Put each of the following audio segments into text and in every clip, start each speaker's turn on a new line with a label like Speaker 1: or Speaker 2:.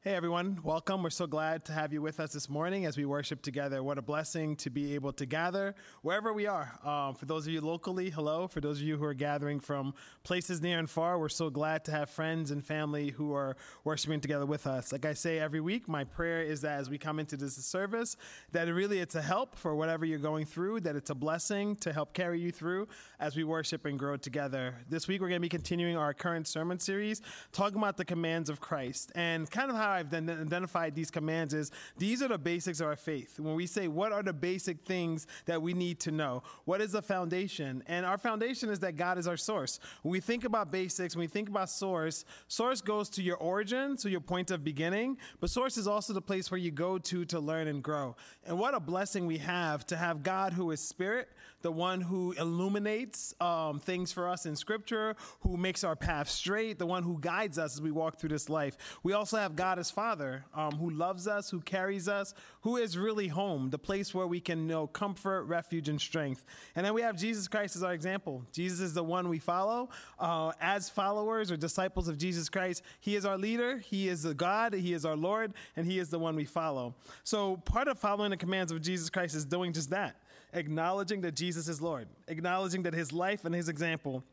Speaker 1: Hey everyone, welcome. We're so glad to have you with us this morning as we worship together. What a blessing to be able to gather wherever we are. Um, for those of you locally, hello. For those of you who are gathering from places near and far, we're so glad to have friends and family who are worshiping together with us. Like I say every week, my prayer is that as we come into this service, that really it's a help for whatever you're going through, that it's a blessing to help carry you through as we worship and grow together. This week we're going to be continuing our current sermon series, talking about the commands of Christ and kind of how I've identified these commands is these are the basics of our faith. When we say, what are the basic things that we need to know? What is the foundation? And our foundation is that God is our source. When we think about basics, when we think about source, source goes to your origin, so your point of beginning, but source is also the place where you go to to learn and grow. And what a blessing we have to have God who is spirit, the one who illuminates um, things for us in scripture, who makes our path straight, the one who guides us as we walk through this life. We also have God as Father um, who loves us, who carries us, who is really home, the place where we can know comfort, refuge, and strength. And then we have Jesus Christ as our example. Jesus is the one we follow. Uh, as followers or disciples of Jesus Christ, He is our leader, He is the God, He is our Lord, and He is the one we follow. So part of following the commands of Jesus Christ is doing just that acknowledging that Jesus is Lord, acknowledging that his life and his example,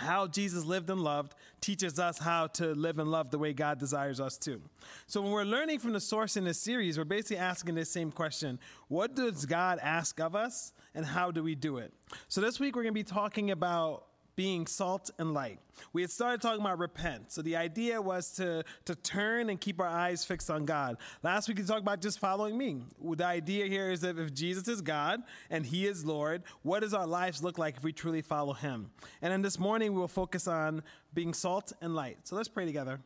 Speaker 1: how Jesus lived and loved, teaches us how to live and love the way God desires us to. So when we're learning from the source in this series, we're basically asking this same question What does God ask of us, and how do we do it? So this week, we're going to be talking about being salt and light. We had started talking about repent. So the idea was to, to turn and keep our eyes fixed on God. Last week we talked about just following me. The idea here is that if Jesus is God and he is Lord, what does our lives look like if we truly follow him? And then this morning we will focus on being salt and light. So let's pray together.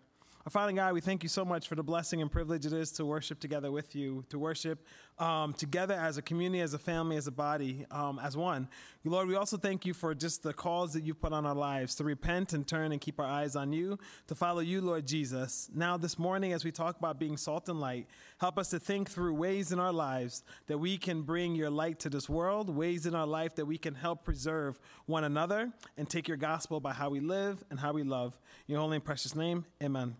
Speaker 1: Our Father God, we thank you so much for the blessing and privilege it is to worship together with you, to worship um, together as a community, as a family, as a body, um, as one. Lord, we also thank you for just the calls that you put on our lives to repent and turn and keep our eyes on you, to follow you, Lord Jesus. Now, this morning, as we talk about being salt and light, help us to think through ways in our lives that we can bring your light to this world, ways in our life that we can help preserve one another and take your gospel by how we live and how we love. In your holy and precious name, amen.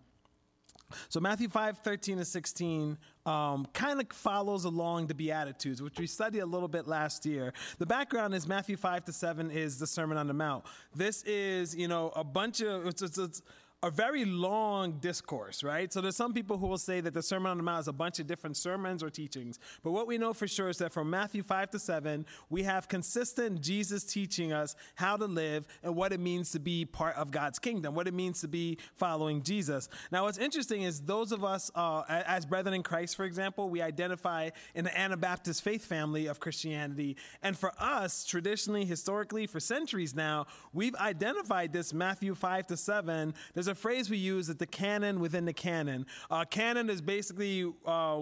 Speaker 1: So Matthew 5, 13 to 16 um, kind of follows along the Beatitudes, which we studied a little bit last year. The background is Matthew 5 to 7 is the Sermon on the Mount. This is, you know, a bunch of, it's, it's, it's a very long discourse, right? So there's some people who will say that the Sermon on the Mount is a bunch of different sermons or teachings. But what we know for sure is that from Matthew 5 to 7, we have consistent Jesus teaching us how to live and what it means to be part of God's kingdom, what it means to be following Jesus. Now, what's interesting is those of us, uh, as brethren in Christ, for example, we identify in the Anabaptist faith family of Christianity. And for us, traditionally, historically, for centuries now, we've identified this Matthew 5 to 7. There's a phrase we use that the canon within the canon. Uh, canon is basically uh,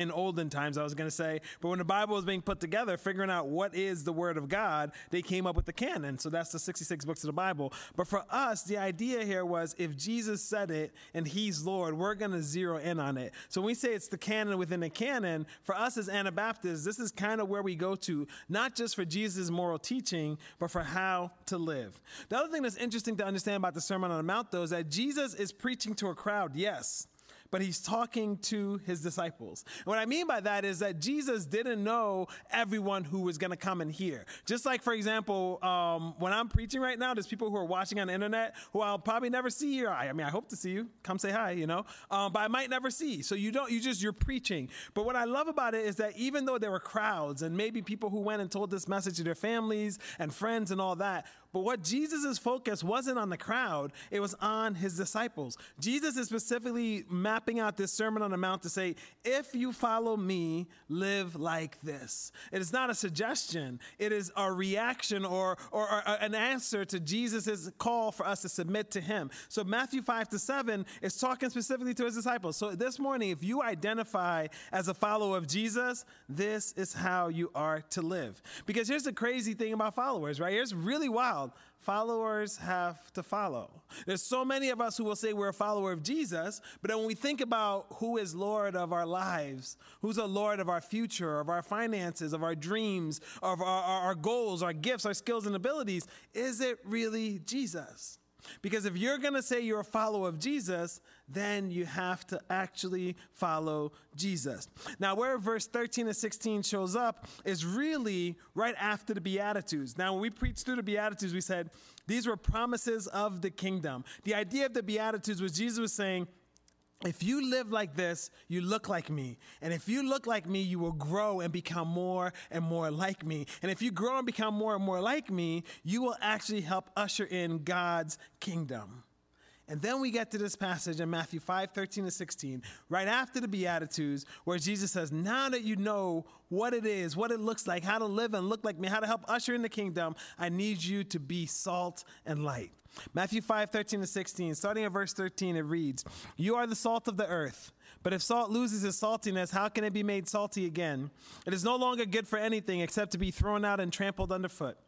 Speaker 1: in olden times, I was going to say, but when the Bible was being put together, figuring out what is the Word of God, they came up with the canon. So that's the 66 books of the Bible. But for us, the idea here was if Jesus said it and He's Lord, we're going to zero in on it. So when we say it's the canon within the canon, for us as Anabaptists, this is kind of where we go to, not just for Jesus' moral teaching, but for how to live. The other thing that's interesting to understand about the Sermon on the Mount, though, is that Jesus is preaching to a crowd, yes but he's talking to his disciples. And what I mean by that is that Jesus didn't know everyone who was going to come and hear. Just like, for example, um, when I'm preaching right now, there's people who are watching on the internet who I'll probably never see. Or I, I mean, I hope to see you. Come say hi, you know. Um, but I might never see. So you don't. You just you're preaching. But what I love about it is that even though there were crowds and maybe people who went and told this message to their families and friends and all that, but what Jesus' focus wasn't on the crowd, it was on his disciples. Jesus is specifically mapping out this Sermon on the Mount to say, if you follow me, live like this. It is not a suggestion, it is a reaction or, or, or uh, an answer to Jesus' call for us to submit to him. So Matthew 5 to 7 is talking specifically to his disciples. So this morning, if you identify as a follower of Jesus, this is how you are to live. Because here's the crazy thing about followers, right? Here's really wild followers have to follow. There's so many of us who will say we're a follower of Jesus, but then when we think about who is Lord of our lives, who's the Lord of our future, of our finances, of our dreams, of our, our, our goals, our gifts, our skills, and abilities, is it really Jesus? Because if you're going to say you're a follower of Jesus, then you have to actually follow Jesus. Now, where verse 13 and 16 shows up is really right after the Beatitudes. Now, when we preached through the Beatitudes, we said these were promises of the kingdom. The idea of the Beatitudes was Jesus was saying, if you live like this, you look like me. And if you look like me, you will grow and become more and more like me. And if you grow and become more and more like me, you will actually help usher in God's kingdom. And then we get to this passage in Matthew 5 13 to 16, right after the Beatitudes, where Jesus says, Now that you know what it is, what it looks like, how to live and look like me, how to help usher in the kingdom, I need you to be salt and light. Matthew 5 13 to 16, starting at verse 13, it reads, You are the salt of the earth. But if salt loses its saltiness, how can it be made salty again? It is no longer good for anything except to be thrown out and trampled underfoot.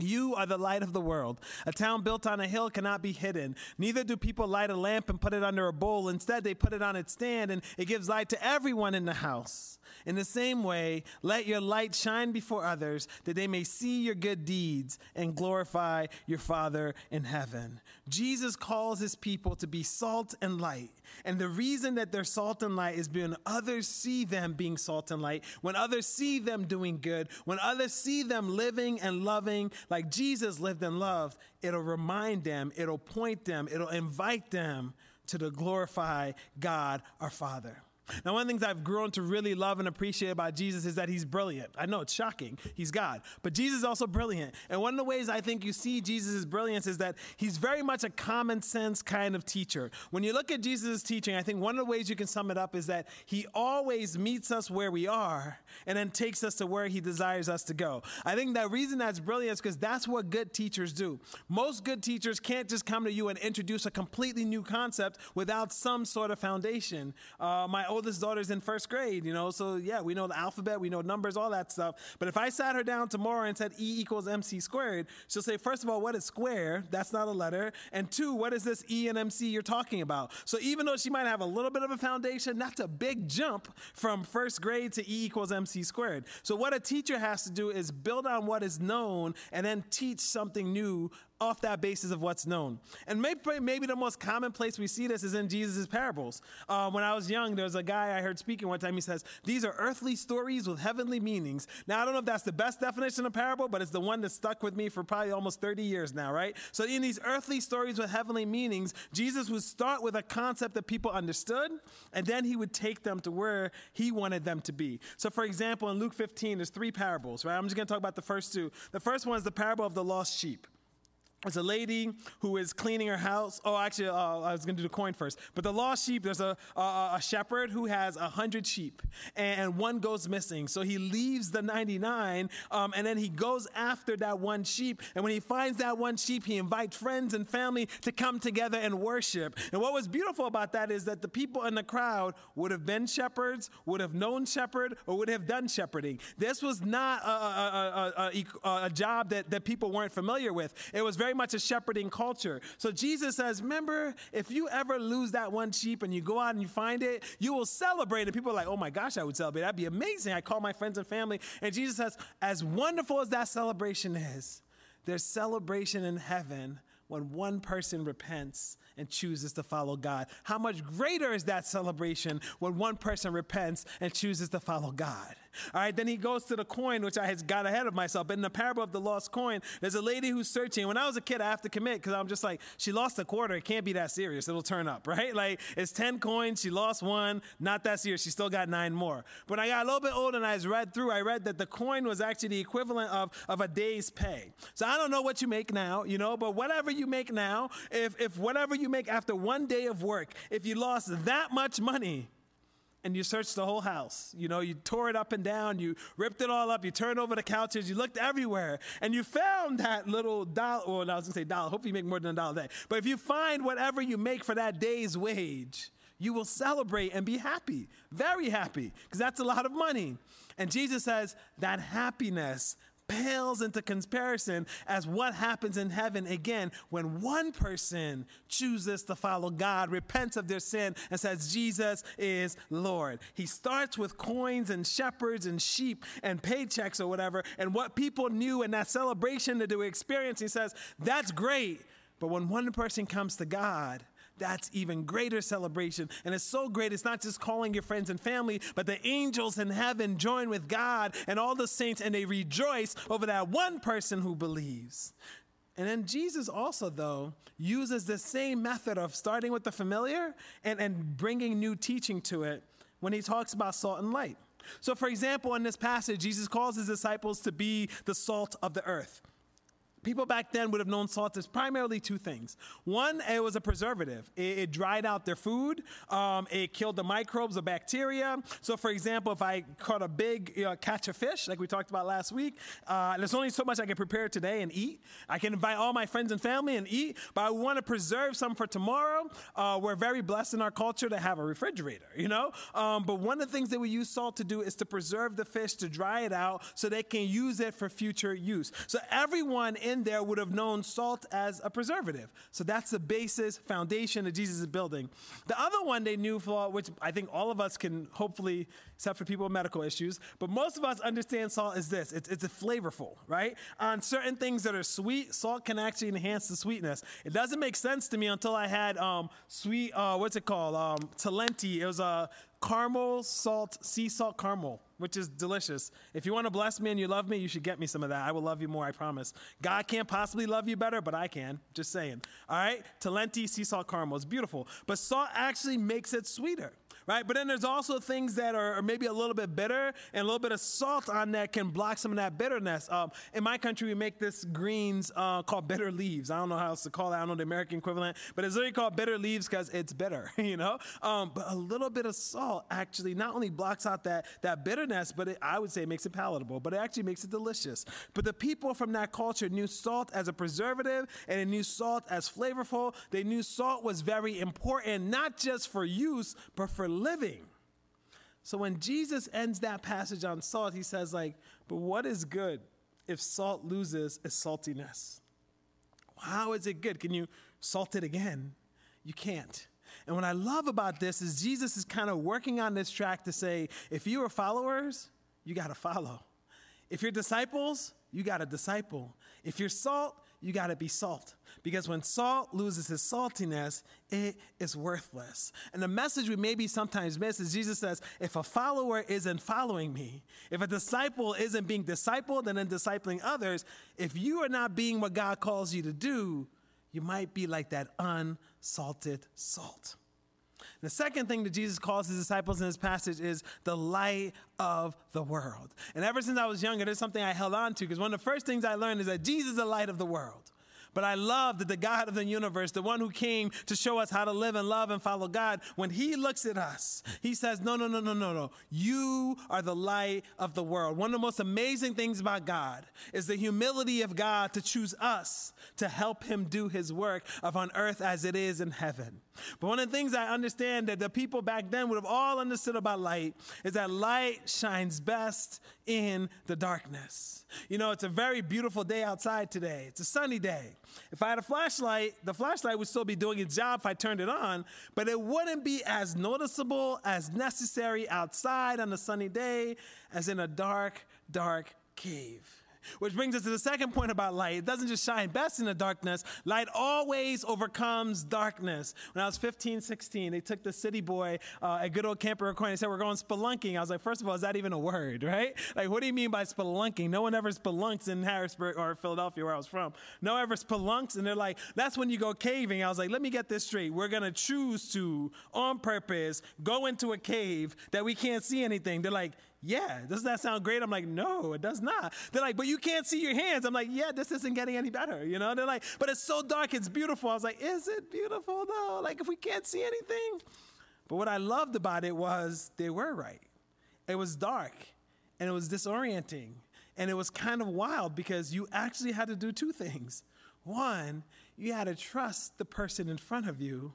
Speaker 1: You are the light of the world. A town built on a hill cannot be hidden. Neither do people light a lamp and put it under a bowl. Instead, they put it on its stand and it gives light to everyone in the house. In the same way, let your light shine before others that they may see your good deeds and glorify your Father in heaven. Jesus calls his people to be salt and light. And the reason that they're salt and light is when others see them being salt and light, when others see them doing good, when others see them living and loving like Jesus lived and loved, it'll remind them, it'll point them, it'll invite them to the glorify God our Father. Now, one of the things I've grown to really love and appreciate about Jesus is that he's brilliant. I know it's shocking, he's God, but Jesus is also brilliant. And one of the ways I think you see Jesus' brilliance is that he's very much a common sense kind of teacher. When you look at Jesus' teaching, I think one of the ways you can sum it up is that he always meets us where we are and then takes us to where he desires us to go. I think the reason that's brilliant is because that's what good teachers do. Most good teachers can't just come to you and introduce a completely new concept without some sort of foundation. Uh, my oldest daughter's in first grade, you know, so yeah, we know the alphabet, we know numbers, all that stuff. But if I sat her down tomorrow and said E equals MC squared, she'll say, first of all, what is square? That's not a letter. And two, what is this E and MC you're talking about? So even though she might have a little bit of a foundation, that's a big jump from first grade to E equals MC squared. So what a teacher has to do is build on what is known and then teach something new off that basis of what's known. And maybe, maybe the most common place we see this is in Jesus' parables. Um, when I was young, there was a guy I heard speaking one time. He says, These are earthly stories with heavenly meanings. Now, I don't know if that's the best definition of parable, but it's the one that stuck with me for probably almost 30 years now, right? So, in these earthly stories with heavenly meanings, Jesus would start with a concept that people understood, and then he would take them to where he wanted them to be. So, for example, in Luke 15, there's three parables, right? I'm just going to talk about the first two. The first one is the parable of the lost sheep. It's a lady who is cleaning her house. Oh, actually, uh, I was going to do the coin first. But the lost sheep, there's a, a, a shepherd who has a hundred sheep, and one goes missing. So he leaves the 99, um, and then he goes after that one sheep. And when he finds that one sheep, he invites friends and family to come together and worship. And what was beautiful about that is that the people in the crowd would have been shepherds, would have known shepherd, or would have done shepherding. This was not a, a, a job that, that people weren't familiar with. It was very very much a shepherding culture. So Jesus says, Remember, if you ever lose that one sheep and you go out and you find it, you will celebrate. And people are like, Oh my gosh, I would celebrate. That'd be amazing. I call my friends and family. And Jesus says, As wonderful as that celebration is, there's celebration in heaven when one person repents and chooses to follow God. How much greater is that celebration when one person repents and chooses to follow God? All right, then he goes to the coin, which I had got ahead of myself. But in the parable of the lost coin, there's a lady who's searching. When I was a kid, I have to commit because I'm just like, she lost a quarter. It can't be that serious. It'll turn up, right? Like, it's 10 coins. She lost one. Not that serious. She still got nine more. But I got a little bit older and I read through, I read that the coin was actually the equivalent of, of a day's pay. So I don't know what you make now, you know, but whatever you make now, if, if whatever you make after one day of work, if you lost that much money, and you searched the whole house. You know, you tore it up and down, you ripped it all up, you turned over the couches, you looked everywhere, and you found that little dollar, or I was gonna say dollar, hope you make more than a dollar day. But if you find whatever you make for that day's wage, you will celebrate and be happy, very happy, because that's a lot of money. And Jesus says that happiness pales into comparison as what happens in heaven again when one person chooses to follow God, repents of their sin, and says, Jesus is Lord. He starts with coins and shepherds and sheep and paychecks or whatever, and what people knew in that celebration that they were experiencing. He says, That's great. But when one person comes to God, that's even greater celebration. And it's so great, it's not just calling your friends and family, but the angels in heaven join with God and all the saints, and they rejoice over that one person who believes. And then Jesus also, though, uses the same method of starting with the familiar and, and bringing new teaching to it when he talks about salt and light. So, for example, in this passage, Jesus calls his disciples to be the salt of the earth. People back then would have known salt as primarily two things. One, it was a preservative. It, it dried out their food. Um, it killed the microbes the bacteria. So, for example, if I caught a big you know, catch of fish, like we talked about last week, uh, there's only so much I can prepare today and eat. I can invite all my friends and family and eat, but I want to preserve some for tomorrow. Uh, we're very blessed in our culture to have a refrigerator, you know. Um, but one of the things that we use salt to do is to preserve the fish, to dry it out, so they can use it for future use. So everyone in there would have known salt as a preservative. So that's the basis, foundation that Jesus is building. The other one they knew for, which I think all of us can hopefully, except for people with medical issues, but most of us understand salt is this it's, it's a flavorful, right? On certain things that are sweet, salt can actually enhance the sweetness. It doesn't make sense to me until I had um, sweet, uh, what's it called? Um, Talenti. It was a caramel salt, sea salt caramel, which is delicious. If you want to bless me and you love me, you should get me some of that. I will love you more, I promise. God can't possibly love you better, but I can. Just saying. All right? Talenti sea salt caramel. It's beautiful. But salt actually makes it sweeter right? But then there's also things that are maybe a little bit bitter, and a little bit of salt on that can block some of that bitterness. Um, in my country, we make this greens uh, called bitter leaves. I don't know how else to call it. I don't know the American equivalent, but it's literally called bitter leaves because it's bitter, you know. Um, but a little bit of salt actually not only blocks out that that bitterness, but it, I would say it makes it palatable. But it actually makes it delicious. But the people from that culture knew salt as a preservative, and they knew salt as flavorful. They knew salt was very important, not just for use, but for living. So when Jesus ends that passage on salt, he says, like, but what is good if salt loses its saltiness? How is it good? Can you salt it again? You can't. And what I love about this is Jesus is kind of working on this track to say, if you are followers, you got to follow. If you're disciples, you got to disciple. If you're salt, you got to be salt. Because when salt loses its saltiness, it is worthless. And the message we maybe sometimes miss is Jesus says, if a follower isn't following me, if a disciple isn't being discipled and then discipling others, if you are not being what God calls you to do, you might be like that unsalted salt. The second thing that Jesus calls his disciples in this passage is the light of the world. And ever since I was younger, there's something I held on to because one of the first things I learned is that Jesus is the light of the world. But I love that the God of the universe, the one who came to show us how to live and love and follow God, when he looks at us, he says, No, no, no, no, no, no. You are the light of the world. One of the most amazing things about God is the humility of God to choose us to help him do his work of on earth as it is in heaven. But one of the things I understand that the people back then would have all understood about light is that light shines best in the darkness. You know, it's a very beautiful day outside today. It's a sunny day. If I had a flashlight, the flashlight would still be doing its job if I turned it on, but it wouldn't be as noticeable, as necessary outside on a sunny day as in a dark, dark cave. Which brings us to the second point about light. It doesn't just shine best in the darkness, light always overcomes darkness. When I was 15, 16, they took the city boy uh, at good old camper Iroquois and said, We're going spelunking. I was like, First of all, is that even a word, right? Like, what do you mean by spelunking? No one ever spelunks in Harrisburg or Philadelphia, where I was from. No ever spelunks. And they're like, That's when you go caving. I was like, Let me get this straight. We're going to choose to, on purpose, go into a cave that we can't see anything. They're like, yeah, doesn't that sound great? I'm like, no, it does not. They're like, but you can't see your hands. I'm like, yeah, this isn't getting any better. You know, they're like, but it's so dark, it's beautiful. I was like, is it beautiful though? Like, if we can't see anything? But what I loved about it was they were right. It was dark and it was disorienting and it was kind of wild because you actually had to do two things. One, you had to trust the person in front of you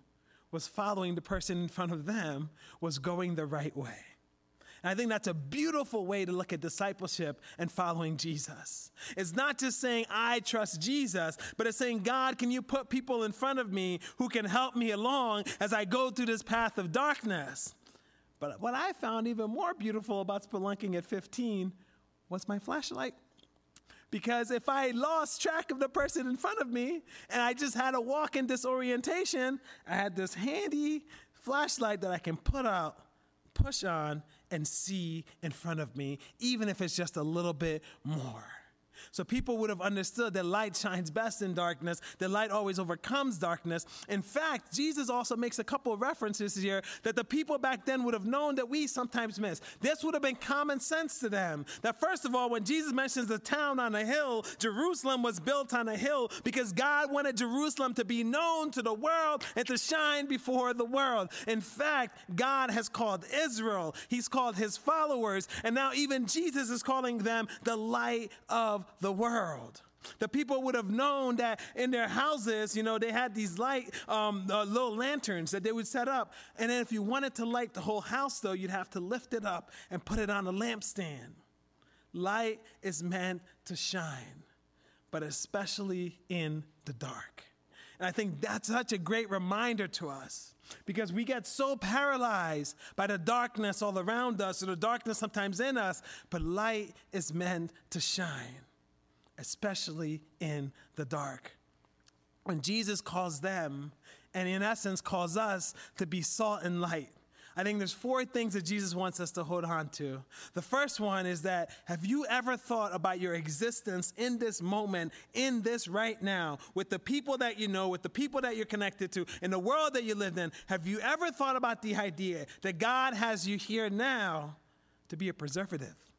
Speaker 1: was following the person in front of them was going the right way. And I think that's a beautiful way to look at discipleship and following Jesus. It's not just saying, I trust Jesus, but it's saying, God, can you put people in front of me who can help me along as I go through this path of darkness? But what I found even more beautiful about spelunking at 15 was my flashlight. Because if I lost track of the person in front of me and I just had a walk in disorientation, I had this handy flashlight that I can put out, push on, and see in front of me, even if it's just a little bit more. So people would have understood that light shines best in darkness, that light always overcomes darkness. In fact, Jesus also makes a couple of references here that the people back then would have known that we sometimes miss. This would have been common sense to them. That first of all, when Jesus mentions the town on a hill, Jerusalem was built on a hill because God wanted Jerusalem to be known to the world and to shine before the world. In fact, God has called Israel, He's called His followers, and now even Jesus is calling them the light of the world. The people would have known that in their houses, you know, they had these light, um, uh, little lanterns that they would set up. And then if you wanted to light the whole house, though, you'd have to lift it up and put it on a lampstand. Light is meant to shine, but especially in the dark. And I think that's such a great reminder to us because we get so paralyzed by the darkness all around us or the darkness sometimes in us, but light is meant to shine especially in the dark. When Jesus calls them, and in essence calls us to be salt and light. I think there's four things that Jesus wants us to hold on to. The first one is that have you ever thought about your existence in this moment, in this right now, with the people that you know, with the people that you're connected to, in the world that you live in? Have you ever thought about the idea that God has you here now to be a preservative?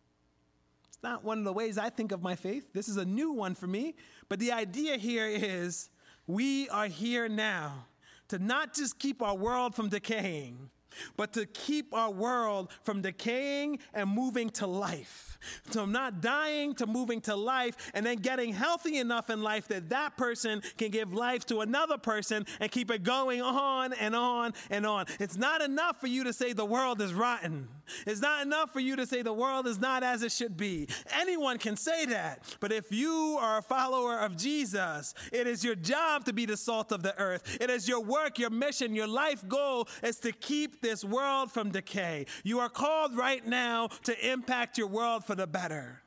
Speaker 1: Not one of the ways I think of my faith. This is a new one for me. But the idea here is we are here now to not just keep our world from decaying, but to keep our world from decaying and moving to life. From not dying to moving to life and then getting healthy enough in life that that person can give life to another person and keep it going on and on and on. It's not enough for you to say the world is rotten. It's not enough for you to say the world is not as it should be. Anyone can say that. But if you are a follower of Jesus, it is your job to be the salt of the earth. It is your work, your mission, your life goal is to keep this world from decay. You are called right now to impact your world for the better.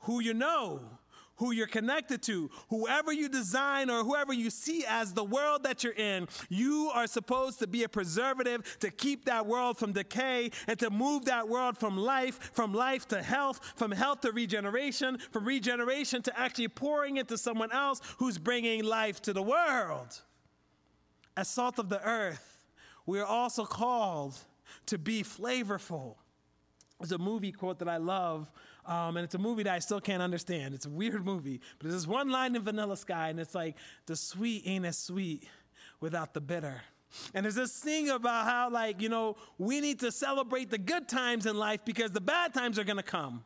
Speaker 1: Who you know, who you're connected to, whoever you design or whoever you see as the world that you're in, you are supposed to be a preservative to keep that world from decay and to move that world from life, from life to health, from health to regeneration, from regeneration to actually pouring into someone else who's bringing life to the world. As salt of the earth, we are also called to be flavorful. There's a movie quote that I love, um, and it's a movie that I still can't understand. It's a weird movie, but there's this one line in Vanilla Sky, and it's like, the sweet ain't as sweet without the bitter. And there's this thing about how, like, you know, we need to celebrate the good times in life because the bad times are gonna come.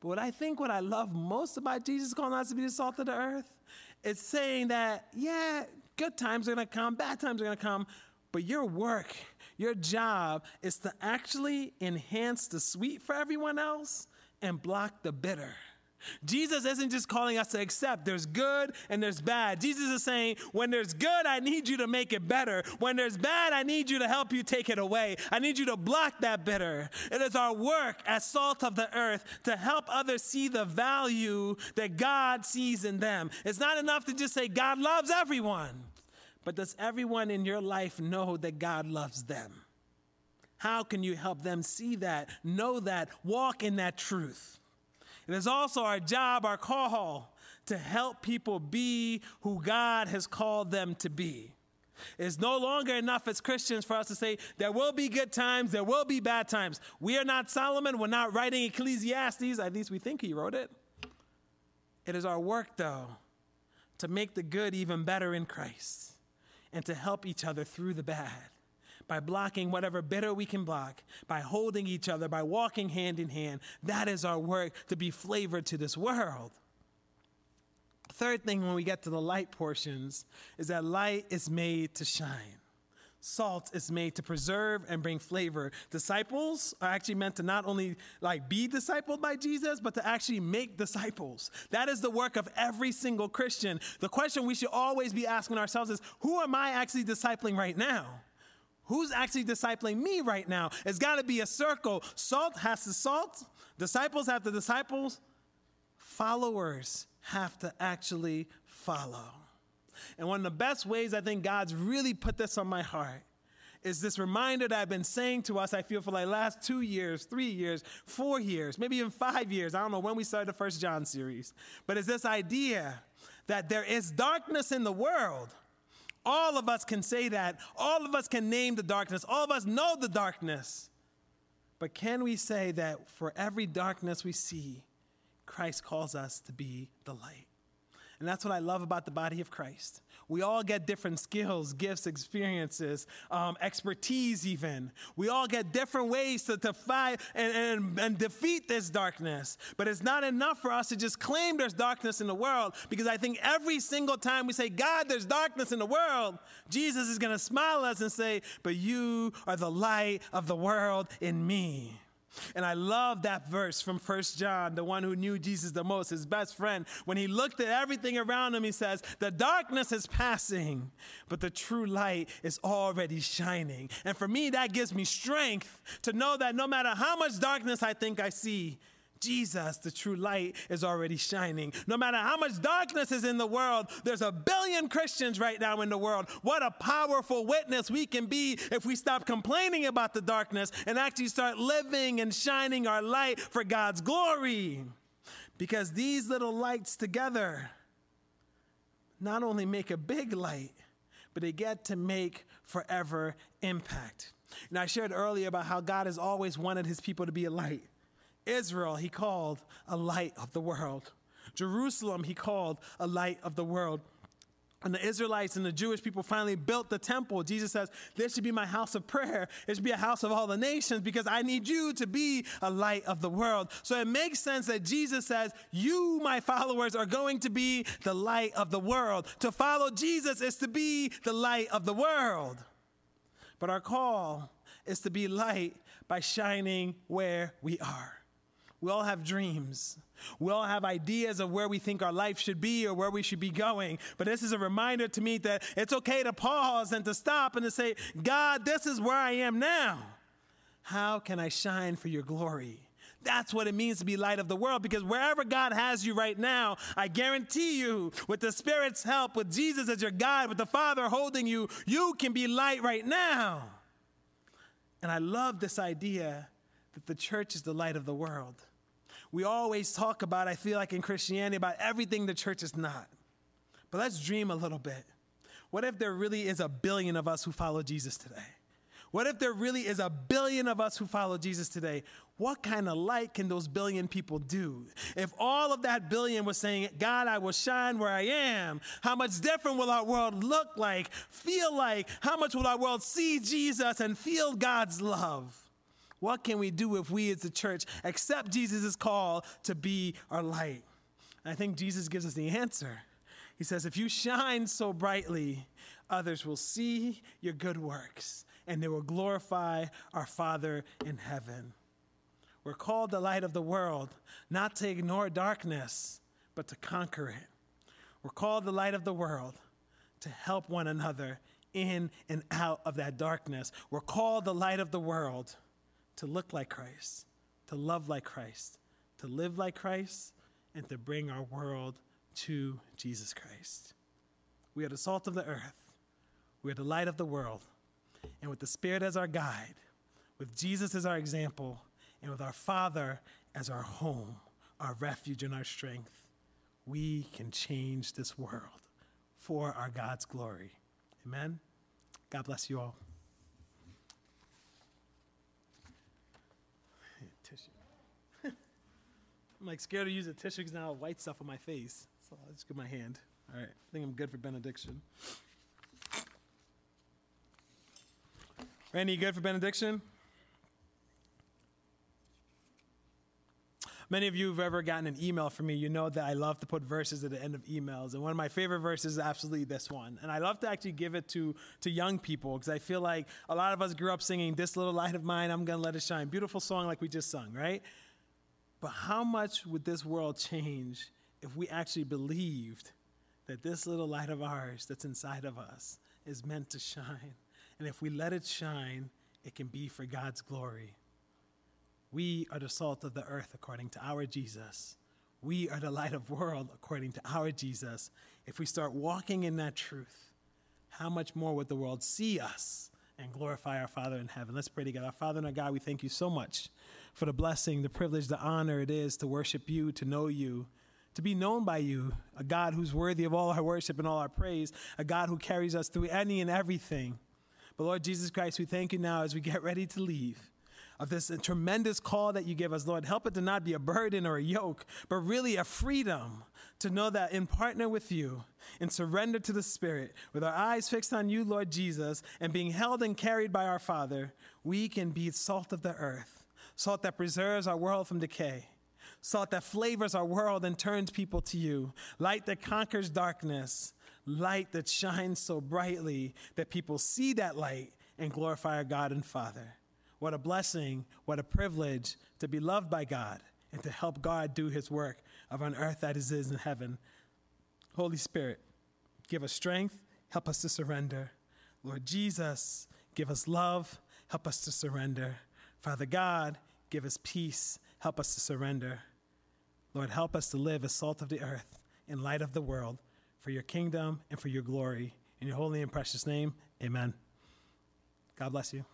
Speaker 1: But what I think what I love most about Jesus calling us to be the salt of the earth is saying that, yeah, good times are gonna come, bad times are gonna come, but your work, your job is to actually enhance the sweet for everyone else and block the bitter. Jesus isn't just calling us to accept there's good and there's bad. Jesus is saying, when there's good, I need you to make it better. When there's bad, I need you to help you take it away. I need you to block that bitter. It is our work as salt of the earth to help others see the value that God sees in them. It's not enough to just say, God loves everyone. But does everyone in your life know that God loves them? How can you help them see that, know that, walk in that truth? It is also our job, our call, to help people be who God has called them to be. It's no longer enough as Christians for us to say there will be good times, there will be bad times. We are not Solomon, we're not writing Ecclesiastes, at least we think he wrote it. It is our work, though, to make the good even better in Christ and to help each other through the bad by blocking whatever bitter we can block, by holding each other, by walking hand in hand. That is our work to be flavored to this world. Third thing when we get to the light portions is that light is made to shine. Salt is made to preserve and bring flavor. Disciples are actually meant to not only like be discipled by Jesus, but to actually make disciples. That is the work of every single Christian. The question we should always be asking ourselves is who am I actually discipling right now? Who's actually discipling me right now? It's got to be a circle. Salt has to salt, disciples have to disciples, followers have to actually follow. And one of the best ways I think God's really put this on my heart is this reminder that I've been saying to us, I feel for like last two years, three years, four years, maybe even five years. I don't know when we started the first John series, but it's this idea that there is darkness in the world. All of us can say that. All of us can name the darkness. All of us know the darkness. But can we say that for every darkness we see, Christ calls us to be the light? And that's what I love about the body of Christ. We all get different skills, gifts, experiences, um, expertise, even. We all get different ways to, to fight and, and, and defeat this darkness. But it's not enough for us to just claim there's darkness in the world because I think every single time we say, God, there's darkness in the world, Jesus is going to smile at us and say, But you are the light of the world in me. And I love that verse from First John, the one who knew Jesus the most, his best friend. When he looked at everything around him, he says, The darkness is passing, but the true light is already shining. And for me, that gives me strength to know that no matter how much darkness I think I see, Jesus, the true light, is already shining. No matter how much darkness is in the world, there's a billion Christians right now in the world. What a powerful witness we can be if we stop complaining about the darkness and actually start living and shining our light for God's glory. Because these little lights together not only make a big light, but they get to make forever impact. And I shared earlier about how God has always wanted his people to be a light. Israel, he called a light of the world. Jerusalem, he called a light of the world. And the Israelites and the Jewish people finally built the temple. Jesus says, This should be my house of prayer. It should be a house of all the nations because I need you to be a light of the world. So it makes sense that Jesus says, You, my followers, are going to be the light of the world. To follow Jesus is to be the light of the world. But our call is to be light by shining where we are. We all have dreams. We all have ideas of where we think our life should be or where we should be going. But this is a reminder to me that it's okay to pause and to stop and to say, God, this is where I am now. How can I shine for your glory? That's what it means to be light of the world because wherever God has you right now, I guarantee you, with the Spirit's help, with Jesus as your guide, with the Father holding you, you can be light right now. And I love this idea that the church is the light of the world we always talk about, I feel like in Christianity, about everything the church is not. But let's dream a little bit. What if there really is a billion of us who follow Jesus today? What if there really is a billion of us who follow Jesus today? What kind of light can those billion people do? If all of that billion was saying, God, I will shine where I am, how much different will our world look like, feel like? How much will our world see Jesus and feel God's love? What can we do if we as the church accept Jesus' call to be our light? And I think Jesus gives us the answer. He says, If you shine so brightly, others will see your good works and they will glorify our Father in heaven. We're called the light of the world, not to ignore darkness, but to conquer it. We're called the light of the world to help one another in and out of that darkness. We're called the light of the world to look like Christ, to love like Christ, to live like Christ, and to bring our world to Jesus Christ. We are the salt of the earth, we are the light of the world, and with the Spirit as our guide, with Jesus as our example, and with our Father as our home, our refuge, and our strength, we can change this world for our God's glory. Amen. God bless you all. I'm like scared to use a tissue because now I have white stuff on my face. So I'll just get my hand. All right, I think I'm good for benediction. Randy, you good for benediction? Many of you have ever gotten an email from me, you know that I love to put verses at the end of emails. And one of my favorite verses is absolutely this one. And I love to actually give it to, to young people because I feel like a lot of us grew up singing, This Little Light of Mine, I'm going to let it shine. Beautiful song like we just sung, right? But how much would this world change if we actually believed that this little light of ours that's inside of us is meant to shine? And if we let it shine, it can be for God's glory. We are the salt of the earth according to our Jesus. We are the light of the world according to our Jesus. If we start walking in that truth, how much more would the world see us and glorify our Father in heaven? Let's pray together. Our Father and our God, we thank you so much for the blessing, the privilege, the honor it is to worship you, to know you, to be known by you, a God who's worthy of all our worship and all our praise, a God who carries us through any and everything. But Lord Jesus Christ, we thank you now as we get ready to leave of this tremendous call that you give us, Lord. Help it to not be a burden or a yoke, but really a freedom to know that in partner with you, in surrender to the Spirit, with our eyes fixed on you, Lord Jesus, and being held and carried by our Father, we can be salt of the earth, salt that preserves our world from decay. Salt that flavors our world and turns people to you. Light that conquers darkness. Light that shines so brightly that people see that light and glorify our God and Father. What a blessing, what a privilege to be loved by God and to help God do his work of on earth that is in heaven. Holy Spirit, give us strength, help us to surrender. Lord Jesus, give us love, help us to surrender. Father God, give us peace, help us to surrender. Lord, help us to live as salt of the earth in light of the world for your kingdom and for your glory. In your holy and precious name, amen. God bless you.